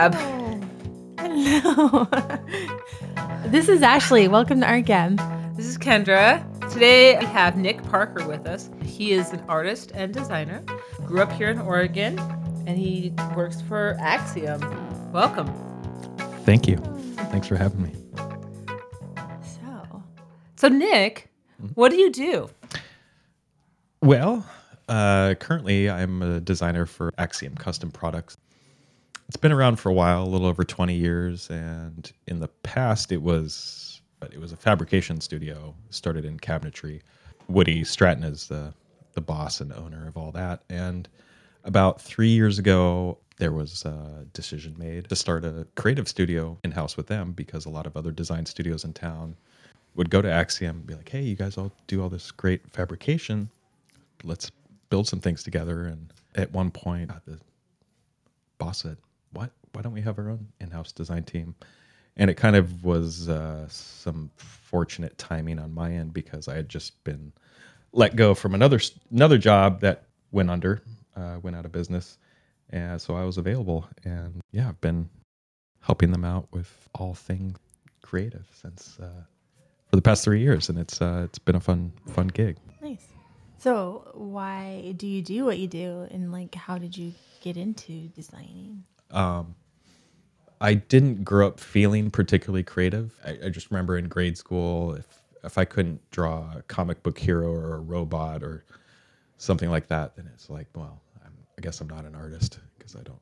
Gab. Hello. this is Ashley. Welcome to Art Gab. This is Kendra. Today we have Nick Parker with us. He is an artist and designer. Grew up here in Oregon, and he works for Axiom. Welcome. Thank you. Thanks for having me. So, So, Nick, what do you do? Well, uh, currently I'm a designer for Axiom Custom Products. It's been around for a while, a little over 20 years, and in the past it was it was a fabrication studio started in cabinetry. Woody Stratton is the the boss and owner of all that, and about three years ago there was a decision made to start a creative studio in house with them because a lot of other design studios in town would go to Axiom and be like, "Hey, you guys all do all this great fabrication. Let's build some things together." And at one point, uh, the boss said, "What? Why don't we have our own in-house design team?" And it kind of was uh, some fortunate timing on my end because I had just been let go from another another job that went under, uh, went out of business, and so I was available. And yeah, I've been helping them out with all things creative since uh, for the past three years, and it's uh, it's been a fun fun gig. nice. So, why do you do what you do? And, like, how did you get into designing? Um, I didn't grow up feeling particularly creative. I, I just remember in grade school, if if I couldn't draw a comic book hero or a robot or something like that, then it's like, well, I'm, I guess I'm not an artist because I don't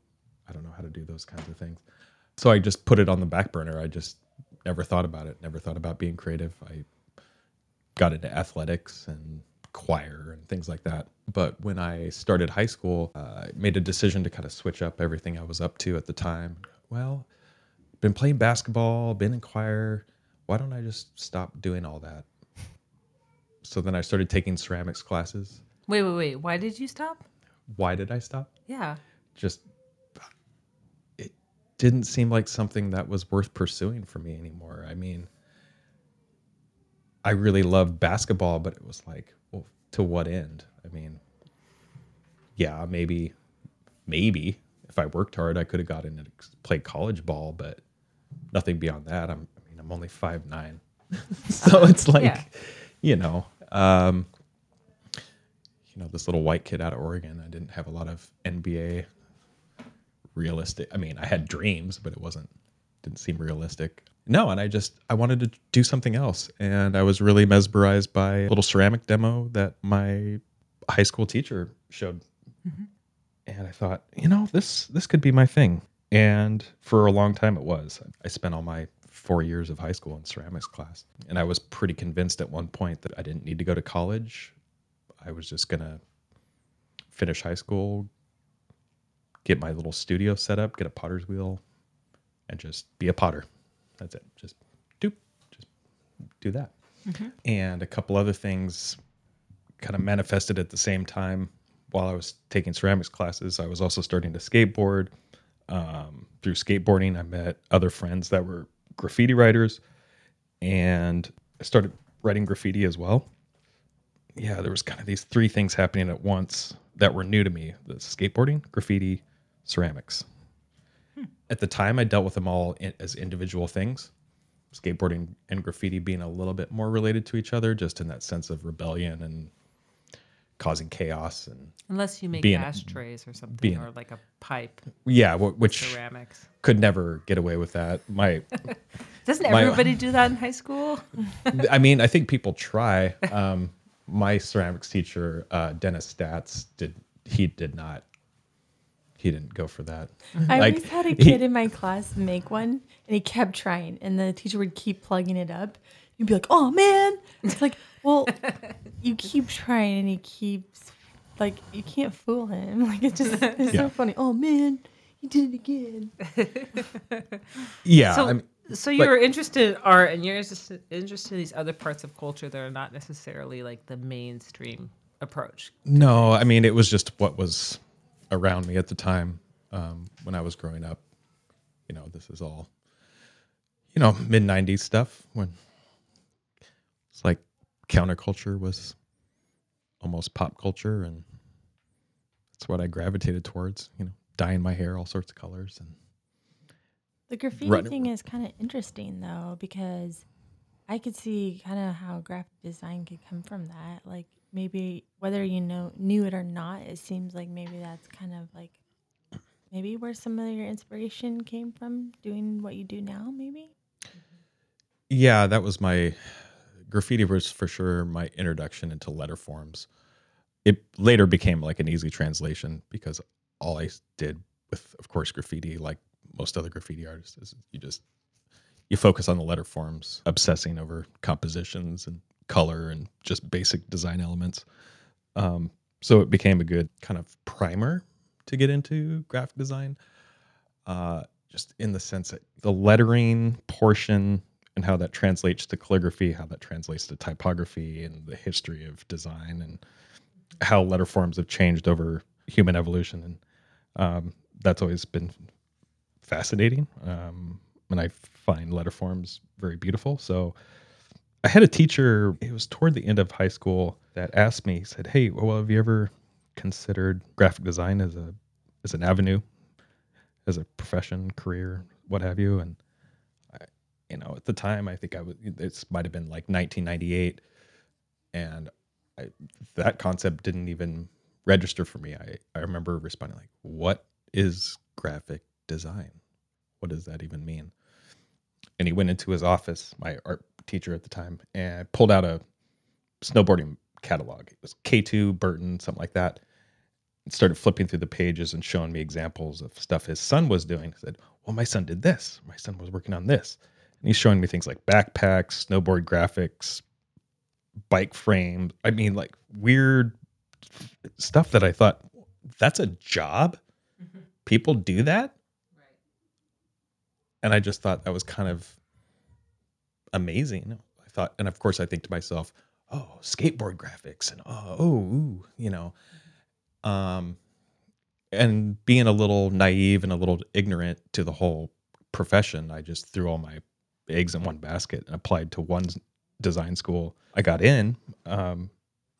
I don't know how to do those kinds of things. So I just put it on the back burner. I just never thought about it. Never thought about being creative. I got into athletics and choir and things like that. But when I started high school, uh, I made a decision to kind of switch up everything I was up to at the time. Well, been playing basketball, been in choir. Why don't I just stop doing all that? So then I started taking ceramics classes. Wait, wait, wait. Why did you stop? Why did I stop? Yeah. Just it didn't seem like something that was worth pursuing for me anymore. I mean, I really loved basketball, but it was like, well, to what end? I mean, yeah, maybe, maybe if I worked hard, I could have gotten and played college ball, but nothing beyond that. I'm, I mean, I'm only five nine, so it's like, Yeah. you know, um, you know, this little white kid out of Oregon. I didn't have a lot of NBA realistic. I mean, I had dreams, but it wasn't didn't seem realistic. No, and I just I wanted to do something else, and I was really mesmerized by a little ceramic demo that my high school teacher showed, mm-hmm. and I thought, you know, this this could be my thing. And for a long time, it was. I spent all my four years of high school in ceramics class, and I was pretty convinced at one point that I didn't need to go to college. I was just gonna finish high school, get my little studio set up, get a potter's wheel, and just be a potter. That's it. Just do, just do that. And a couple other things kind of manifested at the same time while I was taking ceramics classes. I was also starting to skateboard. Um, through skateboarding, I met other friends that were graffiti writers, and I started writing graffiti as well yeah, there was kind of these three things happening at once that were new to me: the skateboarding, graffiti, ceramics. At the time, I dealt with them all in, as individual things. Skateboarding and graffiti being a little bit more related to each other, just in that sense of rebellion and causing chaos. And Unless you make Being- ashtrays or something, being- or like a pipe, yeah, wh- which ceramics. could never get away with that. My, Doesn't My- everybody do that in high school? I mean, I think people try. Um, my ceramics teacher, uh, Dennis Stats, did he did not. He didn't go for that. I Like, always had a he- kid in my class make one, and he kept trying, and the teacher would keep plugging it up. You'd be like, "Oh man!" It's like, well, you keep trying, and he keeps like you can't fool him. Like it's just it's Yeah. so funny. Oh man, he did it again. Yeah, so, I'm, so you're interested in art, and you're interested, interested in these other parts of culture that are not necessarily like the mainstream approach. No, I mean it was just what was around me at the time um, when I was growing up. You know, this is all you know mid '90s stuff when it's like counterculture was almost pop culture, and that's what I gravitated towards. You know, dyeing my hair all sorts of colors and The graffiti Run- thing is kind of interesting though because I could see kind of how graphic design could come from that. Like maybe whether you know knew it or not, it seems like maybe that's kind of like maybe where some of your inspiration came from doing what you do now. Maybe. Yeah, that was my graffiti was for sure my introduction into letter forms. It later became like an easy translation because all I did with, of course, graffiti, like most other graffiti artists, is you just you focus on the letter forms, obsessing over compositions and color and just basic design elements. Um, so it became a good kind of primer to get into graphic design. Uh, just in the sense that the lettering portion and how that translates to calligraphy, how that translates to typography, and the history of design, and how letter forms have changed over human evolution. And um, that's always been fascinating. Um, and I find letter forms very beautiful. So I had a teacher, it was toward the end of high school, that asked me, said, Hey, well, have you ever considered graphic design as a as an avenue, as a profession, career, what have you? And I, you know, at the time, I think I was. It might have been like 1998, and I, that concept didn't even register for me. I I remember responding like, "What is graphic design? What does that even mean?" And he went into his office, my art teacher at the time, and pulled out a snowboarding catalog. It was K2 Burton, something like that. And started flipping through the pages and showing me examples of stuff his son was doing. I said, Well, my son did this. My son was working on this. And he's showing me things like backpacks, snowboard graphics, bike frames. I mean, like weird stuff that I thought, that's a job? Mm-hmm. People do that? And I just thought that was kind of amazing. I thought, and of course, I think to myself, oh, skateboard graphics and oh, oh, ooh, you know, um, and being a little naive and a little ignorant to the whole profession, I just threw all my eggs in one basket and applied to one design school. I got in, um,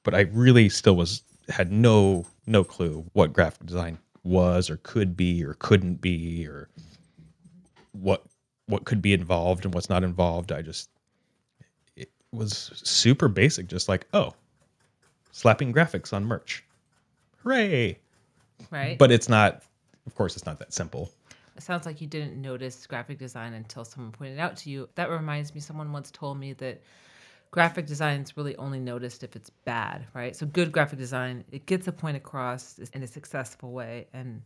but I really still was had no no clue what graphic design was or could be or couldn't be or what what could be involved and what's not involved. I just it was super basic, just like oh, slapping graphics on merch, hooray! Right. But it's not. Of course, it's not that simple. It sounds like you didn't notice graphic design until someone pointed it out to you. That reminds me, someone once told me that graphic design is really only noticed if it's bad, right? So good graphic design, it gets a point across in a successful way, and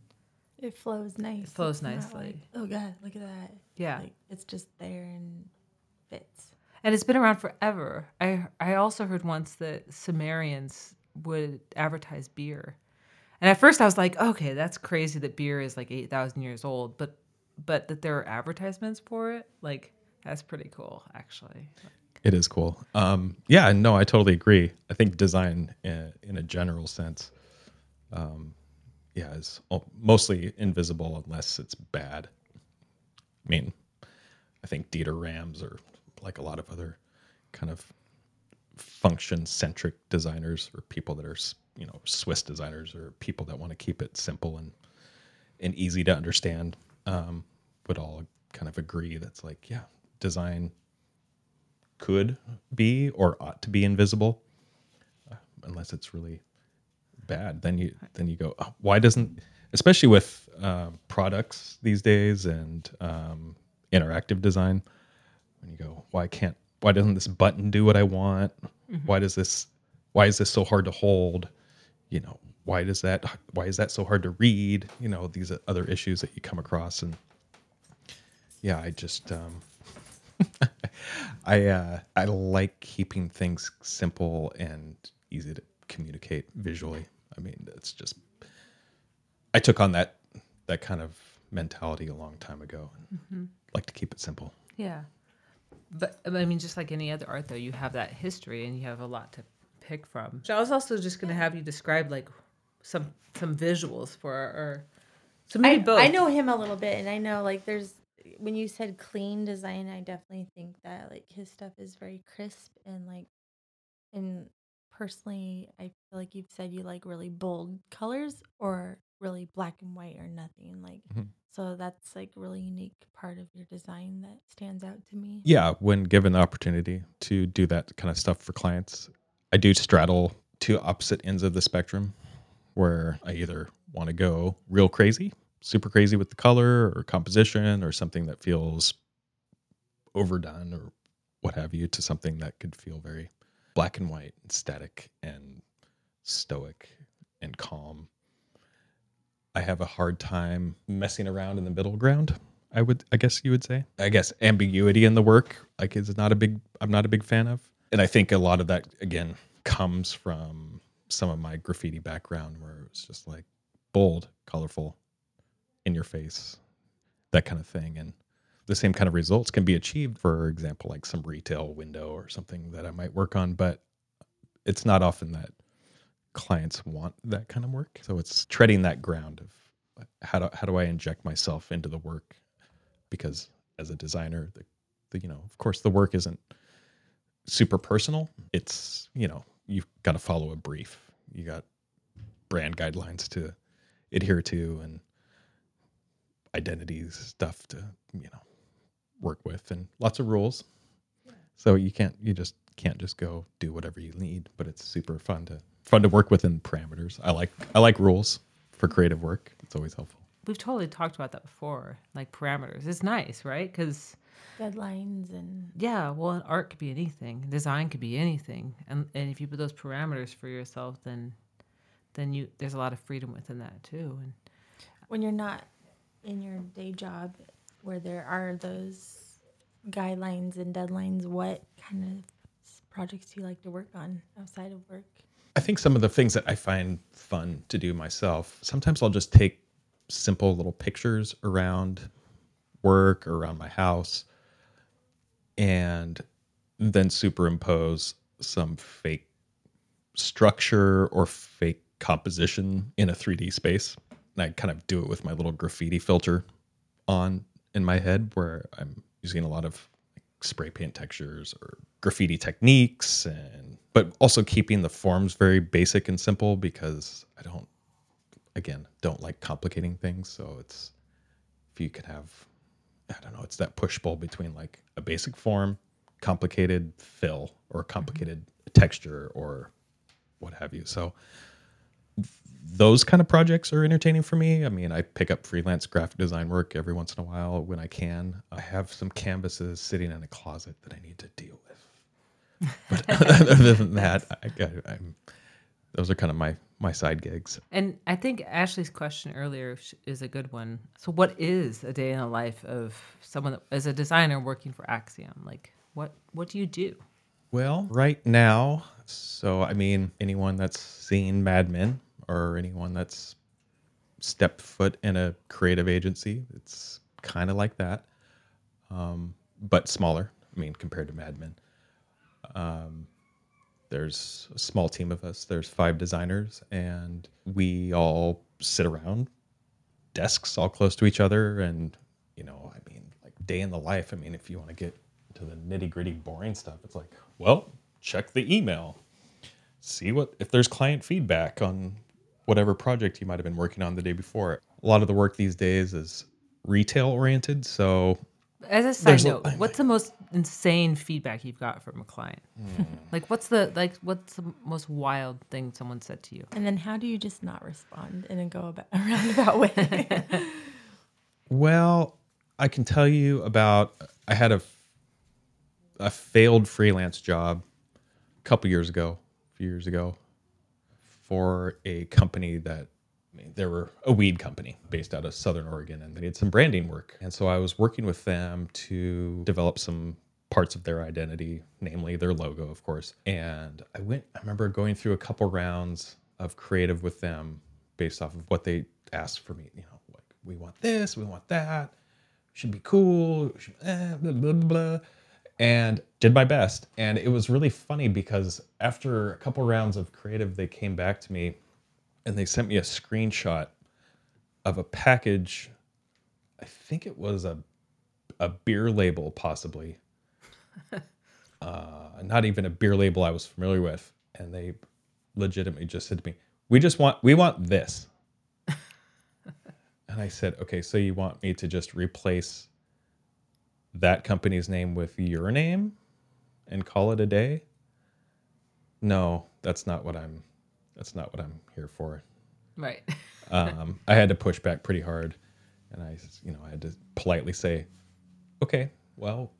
It flows nice. flows It's nicely. like, oh God, look at that. yeah, Like it's just there and fits. and it's been around forever. I I also heard once that Sumerians would advertise beer, and at first I was like, okay, that's crazy that beer is like eight thousand years old, but but that there are advertisements for it, like that's pretty cool, actually. It is cool. Um, yeah, no, I totally agree. I think design, in, in a general sense, um, yeah, is mostly invisible unless it's bad. I mean, I think Dieter Rams or like a lot of other kind of function centric designers or people that are you know Swiss designers or people that want to keep it simple and and easy to understand um, would all kind of agree that's like yeah design could be or ought to be invisible uh, unless it's really bad then you then you go oh, why doesn't especially with um, products these days and um, interactive design when you go why can't why doesn't this button do what i want? Why does this why is this so hard to hold? You know why does that why is that so hard to read? You know these other issues that you come across and yeah i just um i uh i like keeping things simple and easy to communicate visually i mean it's just i took on that that kind of mentality a long time ago and mm-hmm. like to keep it simple Yeah. But I mean, just like any other art, though, you have that history and you have a lot to pick from. So I was also just going to have you describe like some some visuals for our. our so I, maybe both. I know him a little bit, and I know like there's when you said clean design, I definitely think that like his stuff is very crisp and like, and personally, I feel like you've said you like really bold colors or really black and white or nothing. Like, Mhm. so that's like really unique part of your design that stands out to me. Yeah, when given the opportunity to do that kind of stuff for clients, I do straddle two opposite ends of the spectrum where I either want to go real crazy, super crazy with the color or composition or something that feels overdone or what have you to something that could feel very black and white and static and stoic and calm. I have a hard time messing around in the middle ground. I would, I guess you would say. I guess ambiguity in the work, like, is not a big. I'm not a big fan of, and I think a lot of that again comes from some of my graffiti background, where it was just like bold, colorful, in your face, that kind of thing, and the same kind of results can be achieved. For example, like some retail window or something that I might work on, but it's not often that clients want that kind of work. So it's treading that ground of how do how do I inject myself into the work? Because as a designer, the, the you know, of course, the work isn't super personal. It's you know, you've got to follow a brief. You got brand guidelines to adhere to and identities stuff to you know work with and lots of rules. So you can't you just can't just go do whatever you need, but it's super fun to fun to work within parameters. I like I like rules for creative work. It's always helpful. We've totally talked about that before, like parameters. It's nice, right? Because Deadlines and yeah, well, art could be anything, design could be anything, and and if you put those parameters for yourself, then then you there's a lot of freedom within that too. And when you're not in your day job where there are those guidelines and deadlines, what kind of projects do you like to work on outside of work? I think some of the things that I find fun to do myself, sometimes I'll just take simple little pictures around work or around my house and then superimpose some fake structure or fake composition in a 3D space. And I kind of do it with my little graffiti filter on in my head where I'm using a lot of like, spray paint textures or graffiti techniques and but also keeping the forms very basic and simple because I don't again don't like complicating things. So it's if you could have I don't know it's that push pull between like a basic form complicated fill or mm-hmm. complicated texture or what have you. So those kind of projects are entertaining for me. I mean, I pick up freelance graphic design work every once in a while when I can. I have some canvases sitting in a closet that I need to deal with. But other than that, I, I'm, those are kind of my my side gigs. and I think Ashley's question earlier is a good one. So, what is a day in the life of someone that, as a designer working for Axiom? Like, what what do you do? Well, right now, so I mean, anyone that's seen Mad Men or anyone that's stepped foot in a creative agency, it's kind of like that, um, but smaller. I mean, compared to Mad Men. Um, there's a small team of us. There's five designers, and we all sit around desks all close to each other. And you know, I mean, like day in the life. I mean, if you want to get to the nitty gritty, boring stuff, it's like, well, check the email, see what if there's client feedback on whatever project you might have been working on the day before. A lot of the work these days is retail oriented, so As a side There's a- note, what's the most insane feedback you've got from a client? Hmm. like, what's the like? What's the most wild thing someone said to you? And then how do you just not respond and then go about a roundabout way? Well, I can tell you about. I had a a failed freelance job a couple years ago, a few years ago, for a company that I mean, they were a weed company based out of Southern Oregon, and they did some branding work. And so I was working with them to develop some parts of their identity, namely their logo, of course. And I went. I remember going through a couple rounds of creative with them based off of what they asked for me. You know, like we want this, we want that, should be cool, should, eh, blah, blah, blah, blah. And did my best. And it was really funny because after a couple rounds of creative, they came back to me and they sent me a screenshot of a package. I think it was a a beer label, possibly. uh, not even a beer label I was familiar with, and they legitimately just said to me, "We just want we want this." And I said, okay, so you want me to just replace that company's name with your name and call it a day? No, that's not what I'm that's not what I'm here for. Right. Um, I had to push back pretty hard and I you know, I had to politely say, "Okay, well,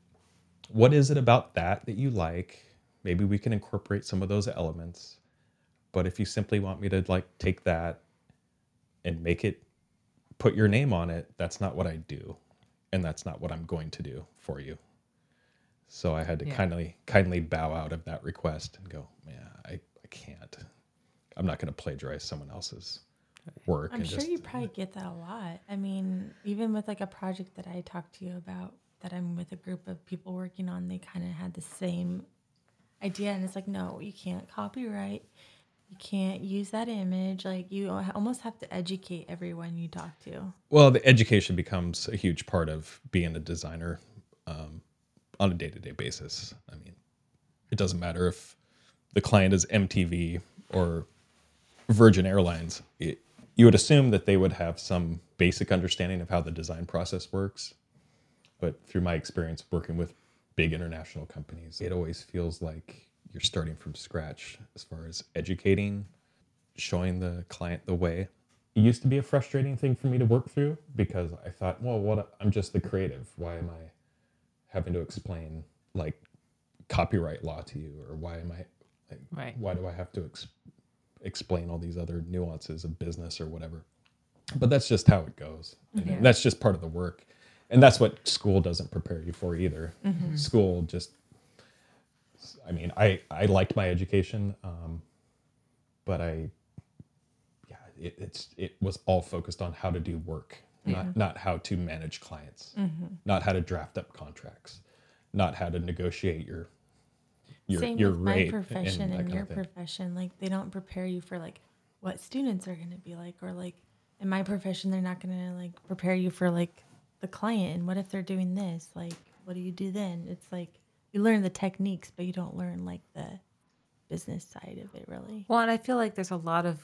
what is it about that that you like? Maybe we can incorporate some of those elements. But if you simply want me to like take that and make it put your name on it, that's not what I do. And that's not what I'm going to do for you. So I had to Yeah. kindly kindly bow out of that request and go, yeah, I, I can't. I'm not going to plagiarize someone else's work. I'm and sure just, you probably get that a lot. I mean, even with like a project that I talked to you about that I'm with a group of people working on, they kind of had the same idea. And it's like, no, you can't copyright. You can't use that image. Like, you almost have to educate everyone you talk to. Well, the education becomes a huge part of being a designer um, on a day to day basis. I mean, it doesn't matter if the client is MTV or Virgin Airlines. It, you would assume that they would have some basic understanding of how the design process works. But through my experience working with big international companies, it always feels like you're starting from scratch as far as educating, showing the client the way. It used to be a frustrating thing for me to work through because I thought, well, what I'm just the creative. Why am I having to explain like copyright law to you or why am I like, Right. why do I have to ex- explain all these other nuances of business or whatever? But that's just how it goes. Yeah. That's just part of the work. And that's what school doesn't prepare you for either. Mm-hmm. School just I mean, I I liked my education, um, but I, yeah, it, it's it was all focused on how to do work, not not how to manage clients, not how to draft up contracts, not how to negotiate your your Same your with my profession that and, your profession. Like, they don't prepare you for like what students are going to be like, or like in my profession, they're not going to like prepare you for like the client. And what if they're doing this? Like, what do you do then? It's like you learn the techniques, but you don't learn like the business side of it really. Well, and I feel like there's a lot of,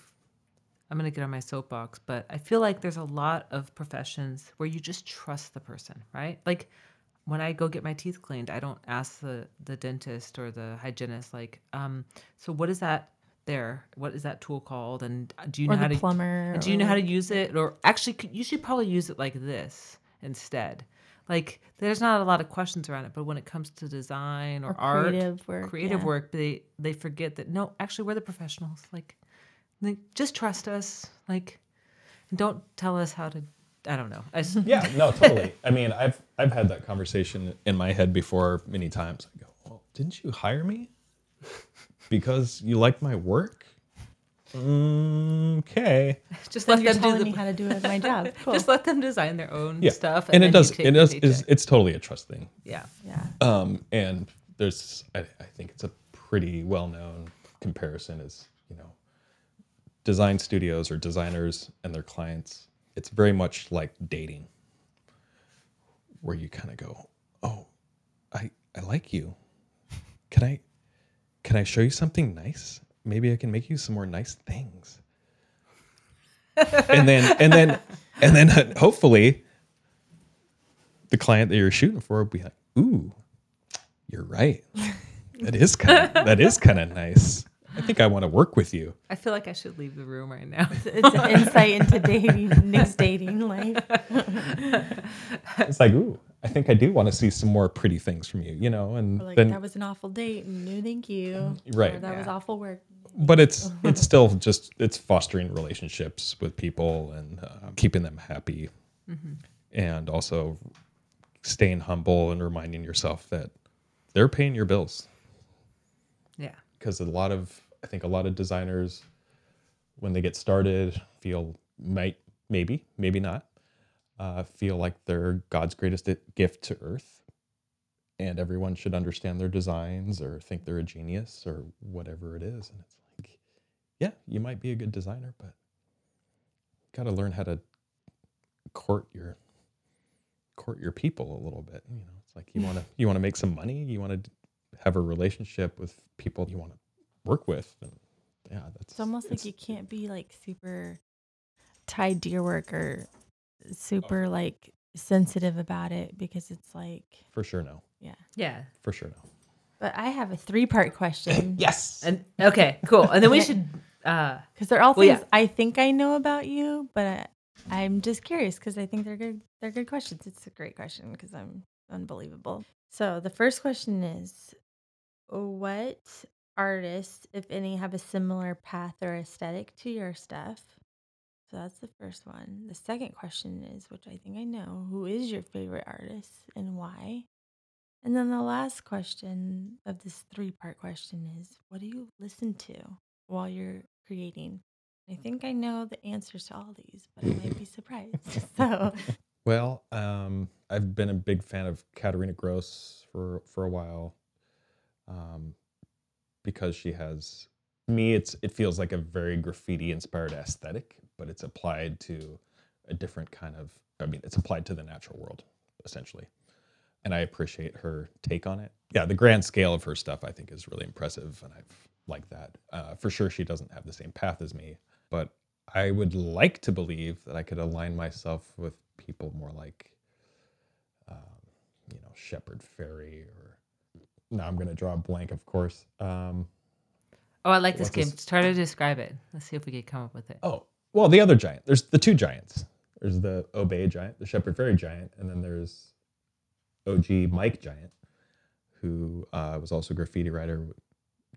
I'm going to get on my soapbox, but I feel like there's a lot of professions where you just trust the person, right? Like when I go get my teeth cleaned, I don't ask the, the dentist or the hygienist, like, um, so what is that there? What is that tool called? And uh, do you know how to, plumber. do you know how to use it? Or actually, you should probably use it like this instead. Like, there's not a lot of questions around it, but when it comes to design or, Or art, creative work, creative yeah. work, they they forget that no, actually, we're the professionals. Like, like just trust us. Like, don't tell us how to. I don't know. I, s- Yeah, no, totally. I mean, I've I've had that conversation in my head before many times. I go, well, didn't you hire me because you like my work? Okay. just Then let you're them telling do me how to do it my job. Cool. Just let them design their own Yeah. stuff, and, it does. It does. Is it's totally a trust thing. yeah. yeah. Um, and there's, I, I think it's a pretty well-known comparison is, you know, design studios or designers and their clients. It's very much like dating, where you kind of go, "Oh, I I like you. Can I can I show you something nice? Maybe I can make you some more nice things." and then and then and then uh, hopefully the client that you're shooting for will be like, "Ooh, you're right. That is kind of that is kind of nice. I think I want to work with you." I feel like I should leave the room right now. It's an insight into dating, Nick's dating life. It's like, "Ooh, I think I do want to see some more pretty things from you," you know. And Or like then, that was an awful date. No, thank you. Right. Or that was awful work. But it's it's still just it's fostering relationships with people and uh, keeping them happy, and also staying humble and reminding yourself that they're paying your bills. yeah. because a lot of I think a lot of designers when they get started feel might maybe maybe not uh, feel like they're God's greatest gift to earth, and everyone should understand their designs or think they're a genius or whatever it is. And it's like, yeah, you might be a good designer, but got to learn how to court your court your people a little bit. You know, it's like you want to you want to make some money, you want to have a relationship with people you want to work with. And yeah, that's It's almost like you can't be like super tied to your work or super like sensitive about it because it's like For sure, no. Yeah. Yeah. For sure, no. But I have a three part question Yes. And okay, cool. And then we should uh because they're all Well, things yeah. I think I know about you, but I, I'm just curious because I think they're good. They're good questions. It's a great question because I'm unbelievable. So the first question is, what artists, if any, have a similar path or aesthetic to your stuff? So that's the first one. The second question is, which I think I know, who is your favorite artist and why? And then the last question of this three part question is, what do you listen to while you're creating? I think I know the answers to all these, but I might be surprised. so, Well, um, I've been a big fan of Katharina Grosse for for a while, um, because she has me. It's it feels like a very graffiti inspired aesthetic, but it's applied to a different kind of. I mean, it's applied to the natural world essentially, and I appreciate her take on it. Yeah, the grand scale of her stuff I think is really impressive, and I've liked that. Uh, for sure, she doesn't have the same path as me, but I would like to believe that I could align myself with people more like, um, you know, Shepard Fairey or. Now I'm going to draw a blank, of course. Um, Oh, I like this game. this? Try to describe it. Let's see if we can come up with it. oh, well, the other giant. There's the two giants. There's the Obey giant, the Shepard Fairey giant, and then there's OG Mike Giant, who uh, was also a graffiti writer,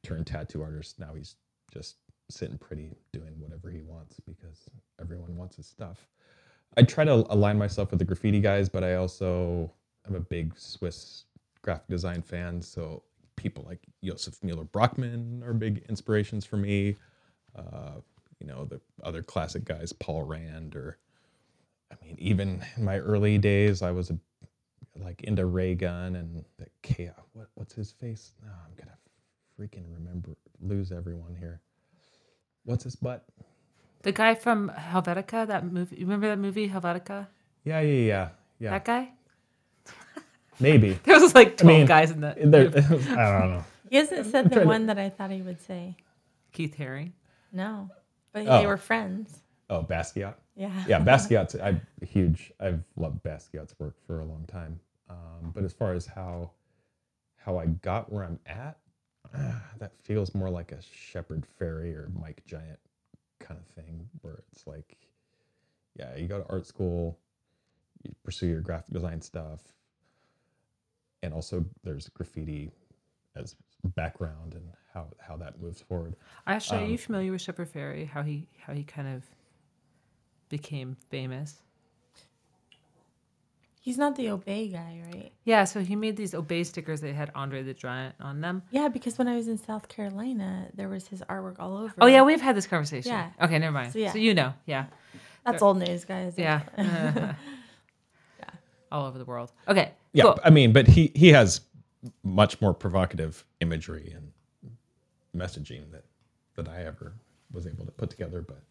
turned tattoo artist. Now he's just sitting pretty, doing whatever he wants because everyone wants his stuff. I try to align myself with the graffiti guys, but I also am a big Swiss graphic design fan. So people like Josef Müller-Brockmann are big inspirations for me. Uh, you know, the other classic guys, Paul Rand, or I mean, even in my early days, I was a, like into Ray Gun and the chaos. What, what's his face? No, I'm gonna freaking remember lose everyone here. What's his butt? The guy from Helvetica, that movie. You remember that movie, Helvetica? Yeah, yeah, yeah, yeah. That guy? Maybe. There was like 12 mean, guys in that. There, I don't know. he hasn't said the trying to- one that I thought he would say. Keith Haring. No, but Oh. they were friends. Oh, Basquiat. Yeah. Yeah, Basquiat's I'm huge. I've loved Basquiat's work for a long time. Um, but as far as how how I got where I'm at, ah, that feels more like a Shepard Fairey or Mike Giant kind of thing, where it's like, yeah, you go to art school, you pursue your graphic design stuff, and also there's graffiti as background and how how that moves forward. Actually, are you Um, familiar with Shepard Fairey? How he how he kind of became famous? He's not the Obey guy, right? Yeah, so he made these Obey stickers that had Andre the Giant on them. Yeah, because when I was in South Carolina, there was his artwork all over. Oh yeah, we've had this conversation. Yeah. Okay, never mind. So, yeah. So you know, yeah, that's old news, guys. Yeah. yeah, all over the world. Okay, Yeah, cool. I mean, but he he has much more provocative imagery and messaging that that I ever was able to put together. But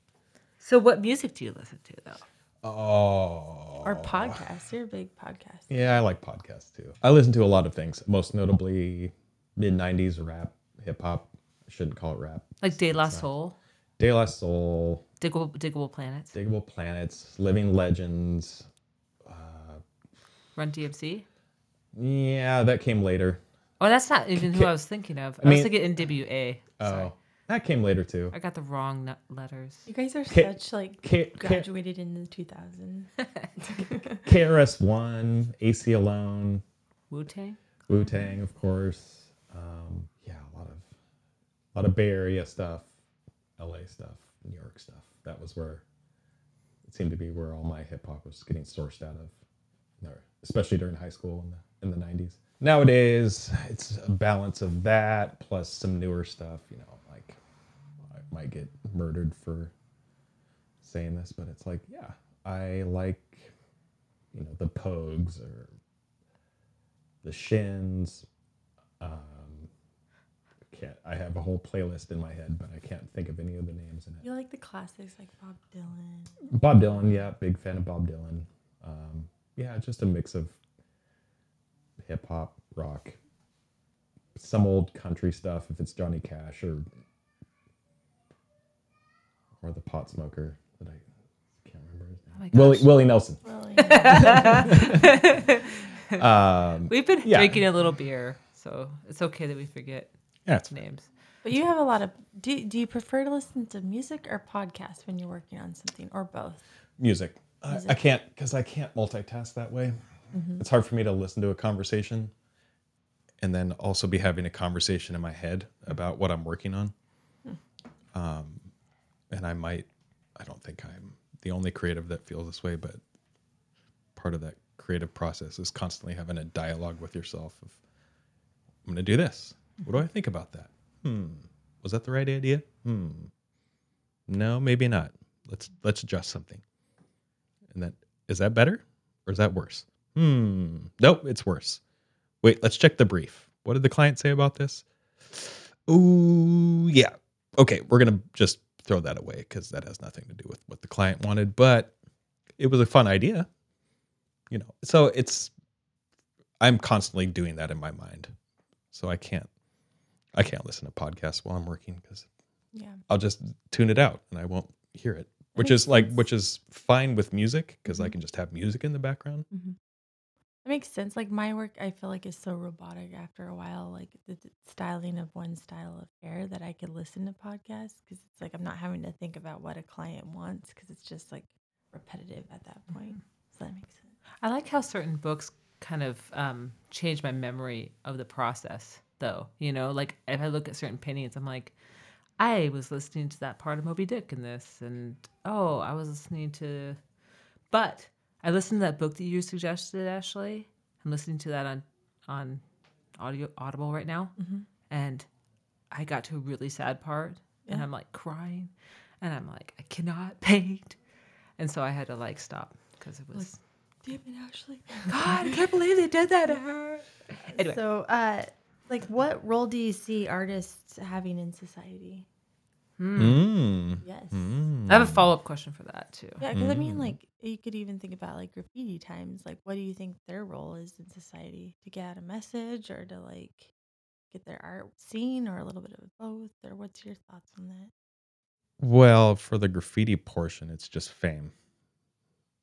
So what music do you listen to though? oh, Or podcasts. You're a big podcast. yeah, I like podcasts too. I listen to a lot of things, most notably mid '90s rap, hip hop. I shouldn't call it rap. Like De La Soul, De La Soul, Diggable, Diggable Planets, Diggable Planets, Living Legends. Uh, Run DMC. Yeah, that came later. Oh, that's not even who I was thinking of. I, I was mean- thinking NWA. Oh. Sorry. Oh, that came later too. I got the wrong nu- letters. You guys are K- such like K- K- graduated in the 2000s. KRS One, Aceyalone. Wu Tang. Wu Tang, of course. Um, yeah, a lot of a lot of Bay Area stuff, LA stuff, New York stuff. That was where it seemed to be where all my hip hop was getting sourced out of, especially during high school in the in the nineties. Nowadays, it's a balance of that plus some newer stuff. You know, like I might get murdered for saying this, but it's like, yeah, I like you know the Pogues or the Shins. Um, can't. I have a whole playlist in my head, but I can't think of any of the names in it. You like the classics like Bob Dylan. Bob Dylan, yeah, big fan of Bob Dylan. Um, yeah, just a mix of hip hop, rock, some old country stuff if it's Johnny Cash or or the pot smoker that I can't remember his name. my gosh. Willie Willie Nelson. Really. Um, We've been Yeah. drinking a little beer, so it's okay that we forget yeah, it's names. but you have a lot of. Do Do you prefer to listen to music or podcasts when you're working on something, or both? music. I, I can't because I can't multitask that way. Mm-hmm. It's hard for me to listen to a conversation and then also be having a conversation in my head about what I'm working on. Hmm. Um, and I might, I don't think I'm the only creative that feels this way, but part of that creative process is constantly having a dialogue with yourself of, I'm going to do this. What do I think about that? Hmm. Was that the right idea? Hmm. No, maybe not. Let's let's adjust something. And that is that better or is that worse? Hmm. Nope, it's worse. Wait, let's check the brief. What did the client say about this? Ooh, yeah. Okay, we're gonna just throw that away because that has nothing to do with what the client wanted, but it was a fun idea. You know, so it's I'm constantly doing that in my mind. So I can't I can't listen to podcasts while I'm working because Yeah. I'll just tune it out and I won't hear it. Which is like which is fine with music because I Mhm. can just have music in the background. It makes sense. Like my work, I feel like is so robotic after a while. Like the, the styling of one style of hair that I could listen to podcasts because it's like I'm not having to think about what a client wants because it's just like repetitive at that point. So that makes sense. I like how certain books kind of um, change my memory of the process, though. You know, like if I look at certain paintings, I'm like, I was listening to that part of Moby Dick in this, and oh, I was listening to. But I listened to that book that you suggested, Ashley. I'm listening to that on on audio Audible right now, and I got to a really sad part, and I'm like crying, and I'm like, I cannot paint, and so I had to like stop because it was. Damn it, Ashley. God, I can't believe they did that to her. Anyway, So, uh, like, what role do you see artists having in society? Mm. Yes. I have a follow up question for that too. Yeah, because I mean, like, you could even think about like graffiti times. Like, what do you think their role is in society? To get out a message or to like get their art seen or a little bit of both? Or what's your thoughts on that? Well, for the graffiti portion, it's just fame.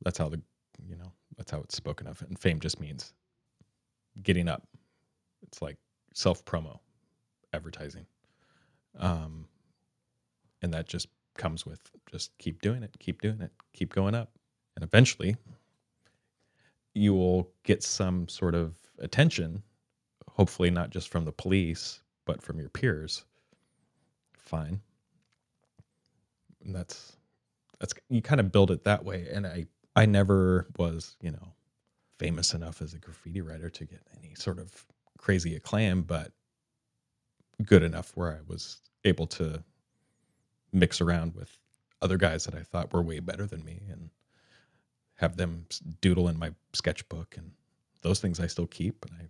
That's how the you know, that's how it's spoken of. And fame just means getting up. It's like self promo, advertising. Um and that just comes with just keep doing it, keep doing it, keep going up. And eventually you will get some sort of attention, hopefully not just from the police, but from your peers. Fine. And that's that's you kind of build it that way. And I I never was, you know, famous enough as a graffiti writer to get any sort of crazy acclaim, but good enough where I was able to mix around with other guys that I thought were way better than me and have them doodle in my sketchbook and those things I still keep and I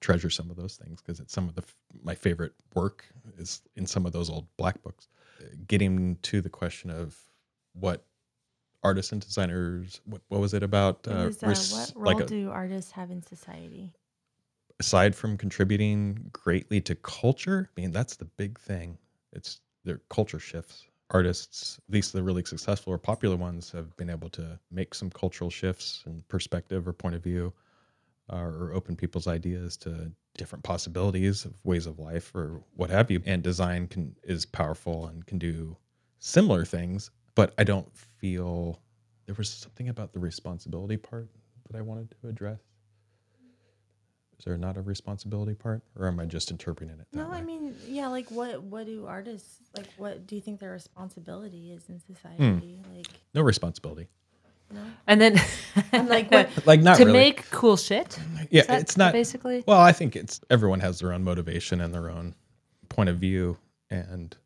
treasure some of those things because it's some of the my favorite work is in some of those old black books. Uh, Getting to the question of what artists and designers, what what was it about? It was, uh, res- what role like a- do artists have in society? aside from contributing greatly to culture, I mean, that's the big thing. It's their culture shifts. Artists, at least the really successful or popular ones, have been able to make some cultural shifts and perspective or point of view, uh, or open people's ideas to different possibilities of ways of life or what have you. And design can is powerful and can do similar things, but I don't feel there was something about the responsibility part that I wanted to address. Is there not a responsibility part, or am I just interpreting it that No, way? I mean, yeah, like what what do artists like what do you think their responsibility is in society? Hmm. Like no responsibility. no? And then, And like what Like not to really. make cool shit. yeah, that it's not. basically. Well, I think it's everyone has their own motivation and their own point of view, and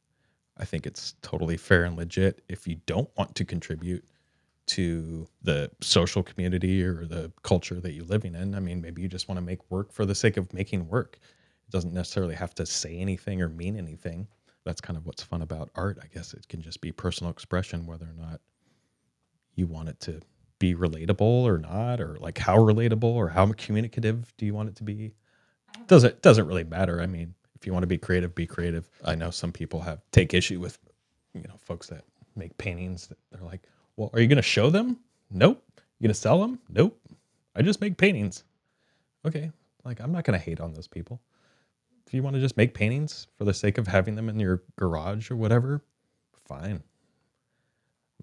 I think it's totally fair and legit if you don't want to contribute to the social community or the culture that you're living in. I mean, maybe you just want to make work for the sake of making work. It doesn't necessarily have to say anything or mean anything. That's kind of what's fun about art. I guess it can just be personal expression, whether or not you want it to be relatable or not, or like how relatable or how communicative do you want it to be? Doesn't doesn't really matter. I mean, if you want to be creative, be creative. I know some people have take issue with, you know, folks that make paintings that they're like, well, are you going to show them? Nope. You gonna sell them? Nope. I just make paintings. Okay. Like I'm not gonna hate on those people. If you want to just make paintings for the sake of having them in your garage or whatever, fine.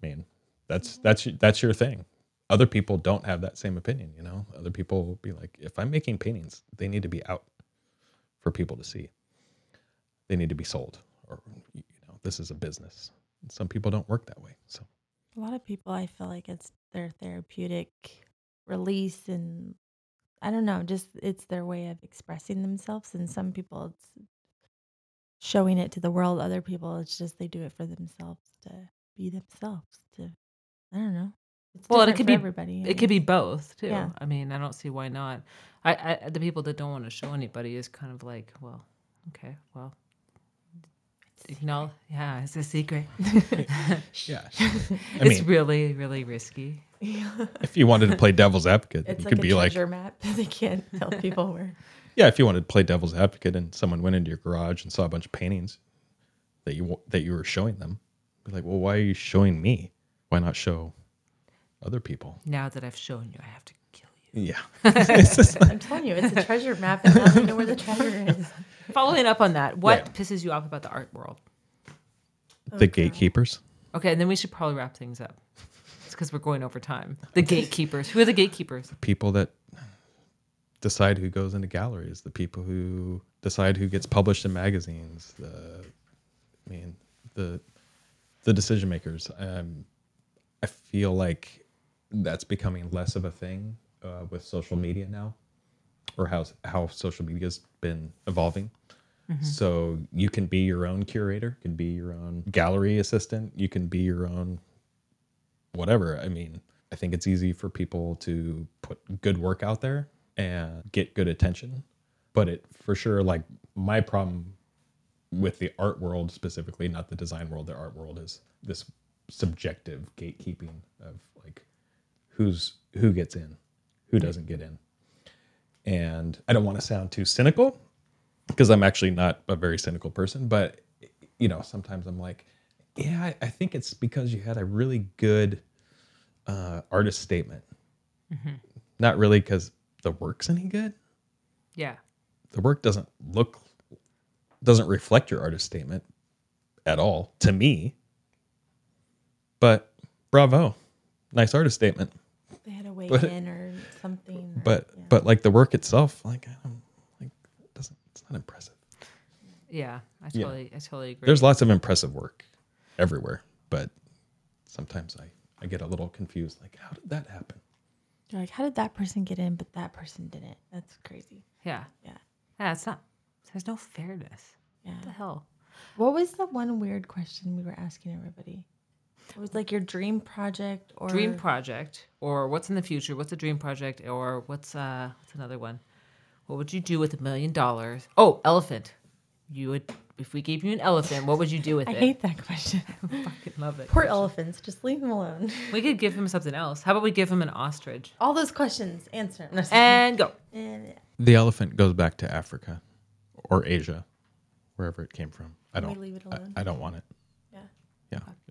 I mean, that's that's that's your thing. Other people don't have that same opinion, you know. Other people will be like, if I'm making paintings, they need to be out for people to see. They need to be sold, or you know, this is a business. Some people don't work that way, so A lot of people, I feel like it's their therapeutic release, and I don't know, just it's their way of expressing themselves. And some people, it's showing it to the world. Other people, it's just they do it for themselves to be themselves. To I don't know. It's Well, it different could for be everybody. I It could be guess. both too. Yeah. I mean, I don't see why not. I, I the people that don't want to show anybody is kind of like, well, okay, well, you know, yeah, it's a secret. yeah. It's mean, really, really risky. if you wanted to play devil's advocate, It's you like could a be like, map. they can't tell people where. yeah, if you wanted to play devil's advocate and someone went into your garage and saw a bunch of paintings that you that you were showing them, be like, well, why are you showing me? Why not show other people? Now that I've shown you, I have to. Yeah. Like- I'm telling you, it's a treasure map, and now we know where the treasure is. Following up on that, what Yeah. pisses you off about the art world? the gatekeepers. Okay, and then we should probably wrap things up. It's because we're going over time. The gatekeepers. Who are the gatekeepers? The people that decide who goes into galleries, the people who decide who gets published in magazines, the I mean the the decision makers. Um, I feel like that's becoming less of a thing uh, with social media now, or how how social media's been evolving. So you can be your own curator, can be your own gallery assistant, you can be your own whatever. I mean, I think it's easy for people to put good work out there and get good attention. But it for sure, like my problem with the art world specifically, not the design world, the art world is this subjective gatekeeping of like who's who gets in, who doesn't get in. And I don't want to sound too cynical because I'm actually not a very cynical person, but you know, sometimes I'm like, yeah, I, I think it's because you had a really good uh, artist statement. Not really because the work's any good. Yeah. The work doesn't look, doesn't reflect your artist statement at all to me. But bravo, nice artist statement. They had a way But- in or- But yeah. but like the work itself, like I don't like it doesn't. It's not impressive. Yeah. I Yeah. totally I totally agree. There's lots of impressive work everywhere, but sometimes I I get a little confused. Like, how did that happen? You're like, how did that person get in, but that person didn't? That's crazy. yeah. Yeah. Yeah, it's not there's no fairness. Yeah. What the hell? What was the one weird question we were asking everybody? It was like your dream project or dream project or what's in the future what's a dream project or what's uh what's another one what would you do with a million dollars oh elephant you would if we gave you an elephant what would you do with I it I hate that question. I fucking love it Poor elephants, just leave them alone. we could give him something else how about we give him an ostrich All those questions, answer them. and go And The elephant goes back to Africa or Asia, wherever it came from. I don't. leave it I- alone? I, don't want it.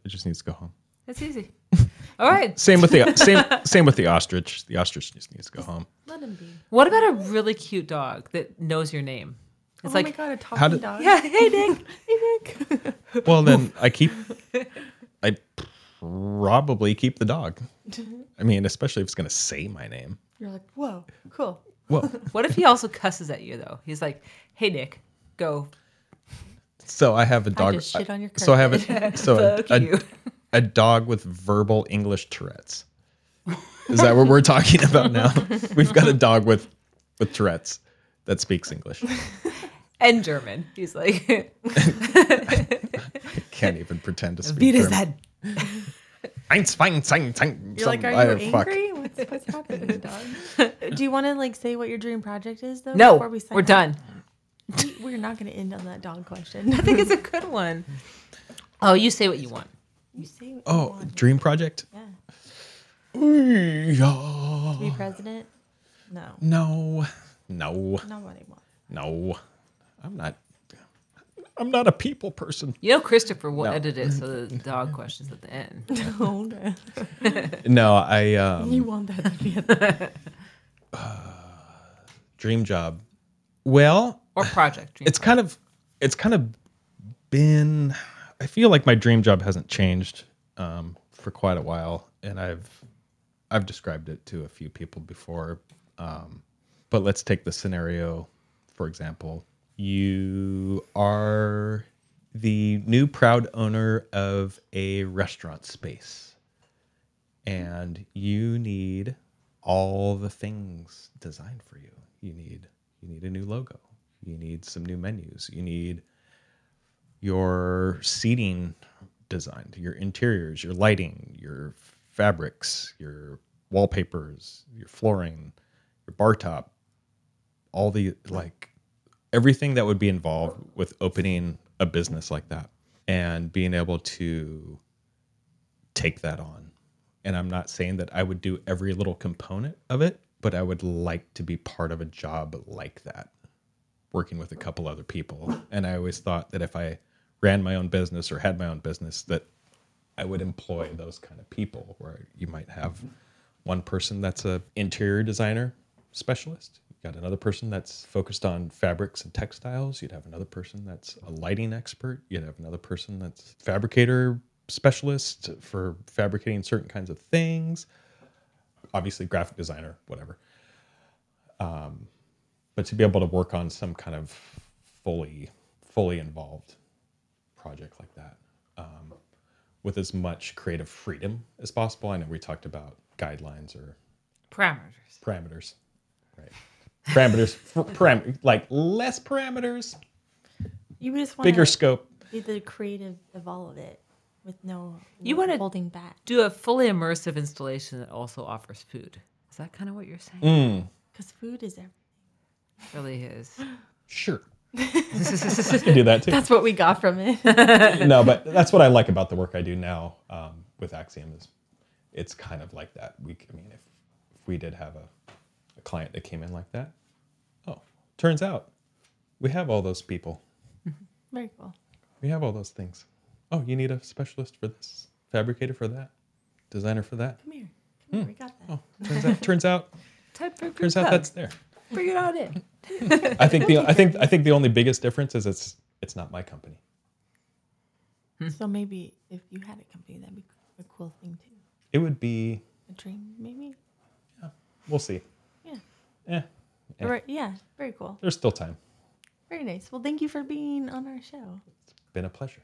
Yeah. Yeah, it just needs to go home. it's easy all right Same with the same same with the ostrich. The ostrich just needs to go home. Let him be. what about a really cute dog that knows your name it's oh like my god, a talking did- dog. yeah hey nick Hey, Nick. Well, then I keep. I probably keep the dog. I mean, especially if it's going to say my name. You're like, whoa, cool. Well, what if he also cusses at you though he's like hey nick go so I have a dog. just shit on your so I have a so a, a, a dog with verbal English Tourette's. Is that what we're talking about now? We've got a dog with with Tourette's that speaks English. and german he's like i Can't even pretend to speak. Vita's German. head. Eins, fein, sein, sein, You're like, are you don't- fuck. angry? What's, what's happening, dog? Do you want to like say what your dream project is though? No, before we sign we're off? done. We- We're not going to end on that dog question. I think it's a good one. Oh, you say what you want. you say what you Oh, want. dream project? Yeah. Yeah. Be president? No. No, no, Nobody wants. no. I'm not. I'm not a people person. You know, Christopher will No. edit it so the dog questions at the end. Okay. No, I um, You want that to be a dream job. Well, Or project. Dream it's kind of it's kind of been i feel like my dream job hasn't changed um, for quite a while and i've i've described it to a few people before um, but let's take the scenario for example. You are the new proud owner of a restaurant space and you need all the things designed for you. You need you need a new logo you need some new menus. You need your seating designed your interiors your lighting your fabrics your wallpapers your flooring your bar top all the like everything that would be involved with opening a business like that and being able to take that on. And I'm not saying that I would do every little component of it, but I would like to be part of a job like that, working with a couple other people. And I always thought that if I ran my own business or had my own business, that I would employ those kind of people where you might have one person that's a interior designer specialist. You got another person that's focused on fabrics and textiles. You'd have another person that's a lighting expert. You'd have another person that's fabricator specialist for fabricating certain kinds of things. Obviously, graphic designer, whatever. Um, but to be able to work on some kind of fully, fully involved project like that, um, with as much creative freedom as possible. I know we talked about guidelines or parameters. parameters, right? Parameters, for param- like less parameters, You just want bigger scope. be the creative of all of it with no You wanna- holding back. Do a fully immersive installation that also offers food. Is that kind of what you're saying? Mm, Because food is everything. It really is. sure, you do that too. That's what we got from it. no, but that's what I like about the work I do now um, with Axiom is it's kind of like that. We, I mean, if, if we did have a, a client that came in like that, oh, turns out we have all those people. Very cool. We have all those things. Oh, you need a specialist for this, fabricator for that, designer for that. Come here. Come here. We got that. Oh, turns out, turns out, Type turns out that's there. Bring it on in. I think the I think I think the only biggest difference is it's it's not my company. So maybe if you had a company, that'd be a cool thing too. It would be A dream, maybe. Yeah. We'll see. Yeah. Eh, Yeah. Right. Yeah. Very cool. there's still time. Very nice. Well, thank you for being on our show. It's been a pleasure.